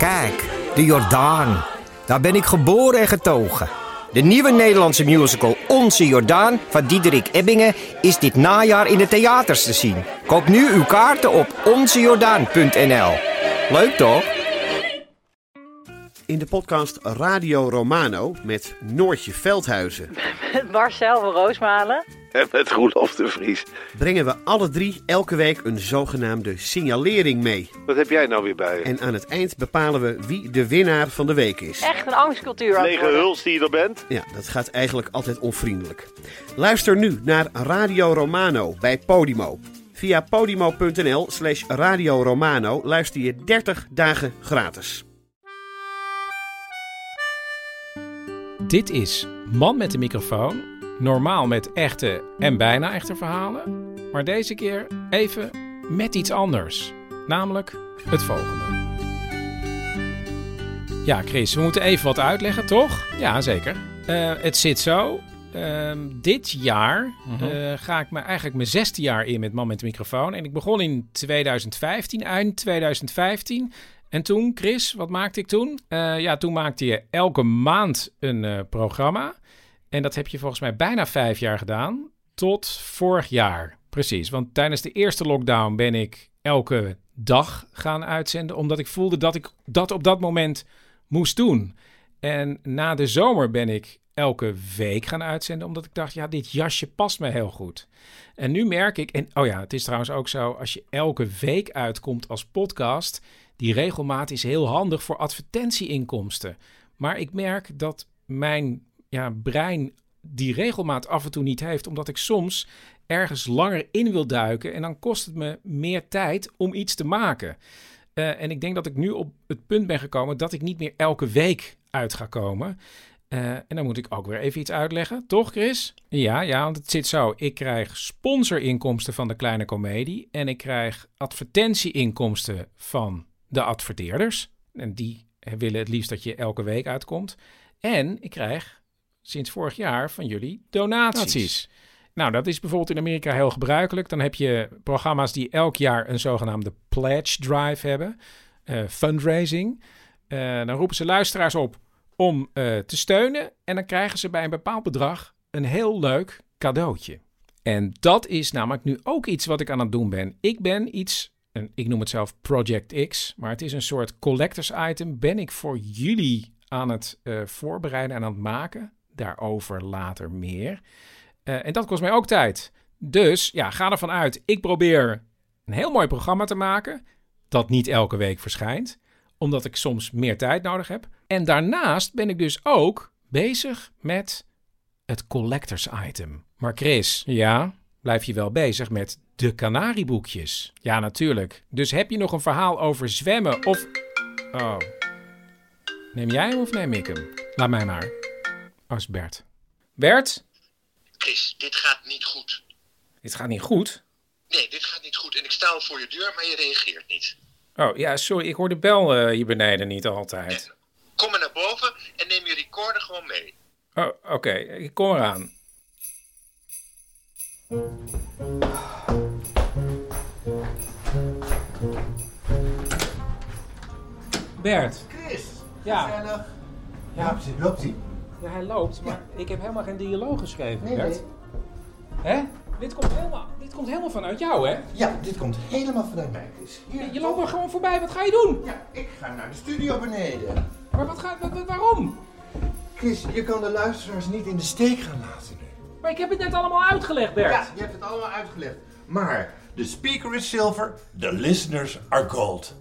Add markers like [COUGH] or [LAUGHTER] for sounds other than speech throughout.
Kijk, de Jordaan. Daar ben ik geboren en getogen. De nieuwe Nederlandse musical Onze Jordaan van Diederik Ebbingen is dit najaar in de theaters te zien. Koop nu uw kaarten op onzejordaan.nl. Leuk toch? In de podcast Radio Romano met Noortje Veldhuizen Met [LAUGHS] Marcel van Roosmalen. En met Roelof de Vries. brengen we alle drie elke week een zogenaamde signalering mee. Wat heb jij nou weer bij je? En aan het eind bepalen we wie de winnaar van de week is. Echt een angstcultuur aan het Lege worden. huls die je er bent? Ja, dat gaat eigenlijk altijd onvriendelijk. Luister nu naar Radio Romano bij Podimo. Via podimo.nl slash Radio Romano luister je 30 dagen gratis. Dit is Man met de microfoon. Normaal met echte en bijna echte verhalen. Maar deze keer even met iets anders. Namelijk het volgende. Ja, Chris, we moeten even wat uitleggen, toch? Ja, zeker. Eh, het zit zo. Ehm, dit jaar eh, ga ik me eigenlijk mijn zesde jaar in met Man met de microfoon. En ik begon in 2015, eind 2015. En toen, Chris, wat maakte ik toen? Eh, ja, toen maakte je elke maand een programma. En dat heb je volgens mij bijna vijf jaar gedaan. Tot vorig jaar. Precies. Want tijdens de eerste lockdown ben ik elke dag gaan uitzenden. Omdat ik voelde dat ik dat op dat moment moest doen. En na de zomer ben ik elke week gaan uitzenden. Omdat ik dacht, ja, dit jasje past me heel goed. En nu merk ik, en oh ja, het is trouwens ook zo, als je elke week uitkomt als podcast, die regelmaat is heel handig voor advertentieinkomsten. Maar ik merk dat mijn ja, brein die regelmaat af en toe niet heeft, omdat ik soms ergens langer in wil duiken en dan kost het me meer tijd om iets te maken. Eh, en ik denk dat ik nu op het punt ben gekomen dat ik niet meer elke week uit ga komen. Eh, en dan moet ik ook weer even iets uitleggen, toch Chris? Ja, ja, want het zit zo. Ik krijg sponsorinkomsten van de kleine komedie en ik krijg advertentieinkomsten van de adverteerders. En die willen het liefst dat je elke week uitkomt. En ik krijg sinds vorig jaar van jullie donaties. Nou, dat is bijvoorbeeld in Amerika heel gebruikelijk. Dan heb je programma's die elk jaar een zogenaamde pledge drive hebben, eh, fundraising. Eh, dan roepen ze luisteraars op om eh, te steunen en dan krijgen ze bij een bepaald bedrag een heel leuk cadeautje. En dat is namelijk nu ook iets wat ik aan het doen ben. Ik ben iets, en ik noem het zelf Project X, maar het is een soort collectors item. Ben ik voor jullie aan het voorbereiden en aan het maken. Daarover later meer. Eh, en dat kost mij ook tijd. Dus ja, ga ervan uit. Ik probeer een heel mooi programma te maken. Dat niet elke week verschijnt. Omdat ik soms meer tijd nodig heb. En daarnaast ben ik dus ook bezig met het collectors item. Maar Chris, ja, blijf je wel bezig met de kanarieboekjes? Ja, natuurlijk. Dus heb je nog een verhaal over zwemmen of... Oh. Neem jij hem of neem ik hem? Laat mij maar. Als Bert. Bert? Chris, dit gaat niet goed. Dit gaat niet goed. Nee, dit gaat niet goed. En ik sta al voor je deur, maar je reageert niet. Oh, ja, sorry. Ik hoor de bel eh, hier beneden niet altijd. Kom maar naar boven en neem je recorder gewoon mee. Oh, oké. Ik kom eraan. Bert. Chris, Ja. gezellig. Ja. Loopt ie, loopt ie? Ja, hij loopt, maar ik heb helemaal geen dialoog geschreven, Nee, Bert. Hè? Dit komt, helemaal, dit komt helemaal vanuit jou, hè? Ja, dit komt helemaal vanuit mij, Chris. Hier, Je loopt maar gewoon voorbij. Wat ga je doen? Ja, ik ga naar de studio beneden. Maar wat ga, wat- waarom? Chris, je kan de luisteraars niet in de steek gaan laten nu. Maar ik heb het net allemaal uitgelegd, Bert. Ja, je hebt het allemaal uitgelegd. Maar, de speaker is silver, de listeners are gold.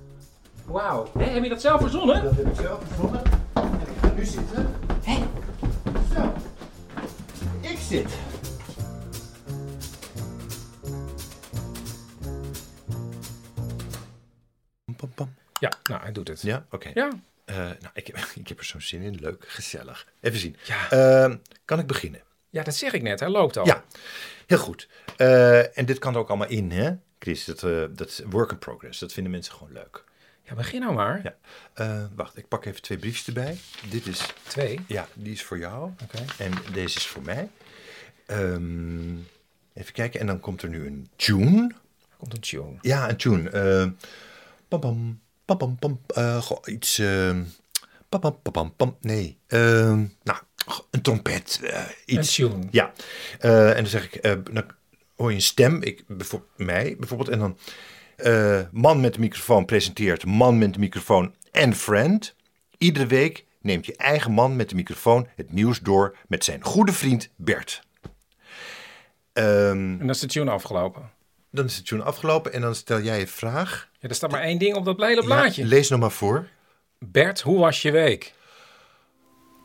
Wauw. Heb je dat zelf verzonnen? Dat heb ik zelf gevonden. En ik ga nu zitten. Hé. Ik zit. Pam, pam. Ja, nou, hij doet het. Ja, oké. Ja. Eh, nou, ik heb, [LAUGHS] ik heb er zo'n zin in. Leuk, gezellig. Even zien. Ja. Ehm, kan ik beginnen? Ja, dat zeg ik net. Hij loopt al. Ja, heel goed. Eh, en dit kan er ook allemaal in, hè, Chris? Dat, eh, dat is work in progress. Dat vinden mensen gewoon leuk. Ja, begin nou maar. Ja. Eh, wacht, ik pak even twee briefjes erbij. Dit is, Twee. ja, die is voor jou. Oké. En deze is voor mij. Ehm, even kijken. En dan komt er nu een tune. Komt een tune. Ja, een tune. Eh, bam. pam, pam, pam, eh, goh, iets... ehm, pam, pam, pam, pam, pam, nee. ehm, nou, een trompet. eh, iets. Een tune. Ja. Eh, en dan zeg ik... eh, dan hoor je een stem. Ik, bijvoorbeeld, mij bijvoorbeeld. En dan... eh, man met de microfoon presenteert man met de microfoon en friend. Iedere week neemt je eigen man met de microfoon het nieuws door met zijn goede vriend Bert. Ehm, En dan is de tune afgelopen. dan is het tune afgelopen en dan stel jij een vraag. Ja, er staat maar één ding op dat hele Ja, blaadje. lees nog maar voor. Bert, hoe was je week?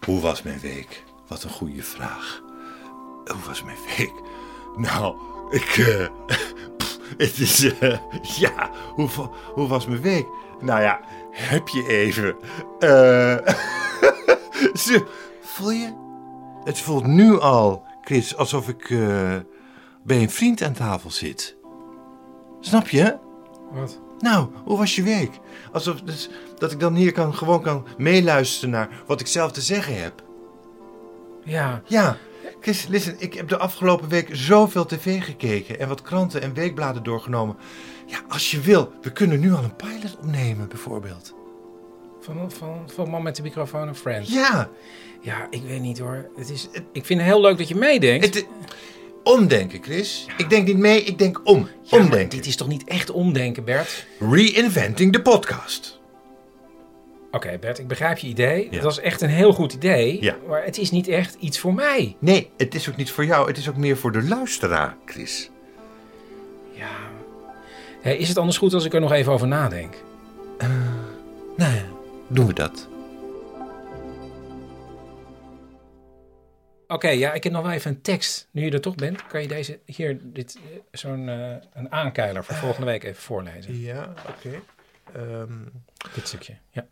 Hoe was mijn week? Wat een goede vraag. Hoe was mijn week? Nou, ik. eh, het is. eh, ja, hoe, was mijn week? Nou ja, heb je even. eh, [LAUGHS] zo, voel je? Het voelt nu al, Chris, alsof ik eh, bij een vriend aan tafel zit. Snap je? Wat? Nou, hoe was je week? Alsof dus, dat ik dan hier kan, gewoon kan meeluisteren naar wat ik zelf te zeggen heb. Ja, Ja, Chris, listen, ik heb de afgelopen week zoveel tv gekeken en wat kranten en weekbladen doorgenomen. Ja, als je wil, we kunnen nu al een pilot opnemen, bijvoorbeeld. van, van, van man met de microfoon en friends. Ja, Ja, ik weet niet hoor. Het is, ik vind het heel leuk dat je meedenkt. het, omdenken, Chris. Ik denk niet mee, ik denk om. Ja, omdenken. dit is toch niet echt omdenken, Bert? Reinventing the podcast. Oké, Bert, ik begrijp je idee. Ja. Dat is echt een heel goed idee. Ja. Maar het is niet echt iets voor mij. Nee, het is ook niet voor jou, het is ook meer voor de luisteraar, Chris. Ja. Is het anders goed als ik er nog even over nadenk? Nou ja, doen we dat. Oké, ja, ik heb nog wel even een tekst. Nu je er toch bent, kan je deze hier, dit, eh, zo'n eh, een aankeiler voor volgende week even voorlezen. Ja, oké. Ehm, Dit stukje. Ja.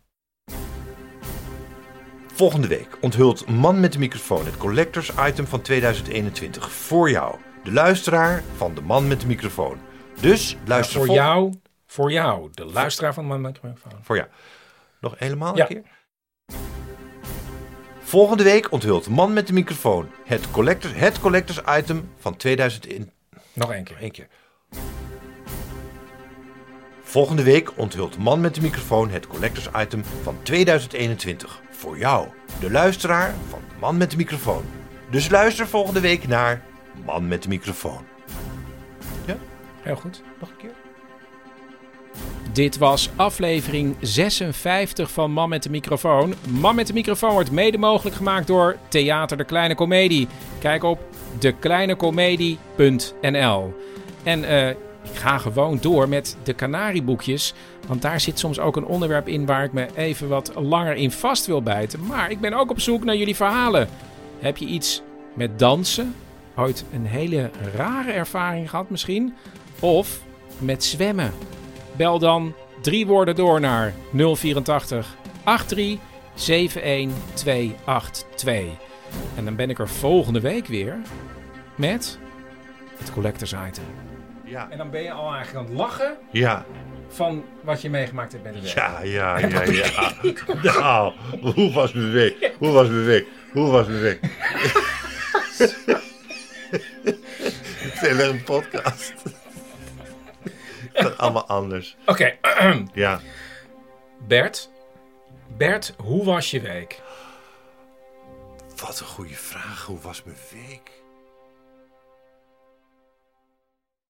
Volgende week onthult Man met de microfoon het collectors item van 2021 voor jou. De luisteraar van de Man met de microfoon. Dus luister voor vol- jou, voor jou, de luisteraar van mijn microfoon. Voor jou. Nog helemaal Ja. een keer? Volgende week onthult Man met de microfoon het collectors, het collectors item van 2021. Nog één keer. Eén keer. Volgende week onthult Man met de microfoon het collectors item van 2021. Voor jou, de luisteraar van Man met de microfoon. Dus luister volgende week naar Man met de microfoon. Heel goed. Nog een keer? Dit was aflevering 56 van Man met de microfoon. Man met de microfoon wordt mede mogelijk gemaakt door Theater de Kleine Comedie. Kijk op dekleinecomedie.nl. En eh, ik ga gewoon door met de Canarieboekjes. Want daar zit soms ook een onderwerp in waar ik me even wat langer in vast wil bijten. Maar ik ben ook op zoek naar jullie verhalen. Heb je iets met dansen? Ooit een hele rare ervaring gehad misschien? Of met zwemmen? Bel dan drie woorden door naar 084 83 71 282. En dan ben ik er volgende week weer met het collectors item. Ja. En dan ben je al eigenlijk aan het lachen Ja, van wat je meegemaakt hebt bij de week. ja, ja, ja, ja. Nou, hoe was mijn week? Hoe was mijn week? Hoe was mijn week? Het is een podcast. Het is allemaal anders. Oké, [CLEARS THROAT] Ja. Bert. Bert, hoe was je week? Wat een goede vraag. Hoe was mijn week?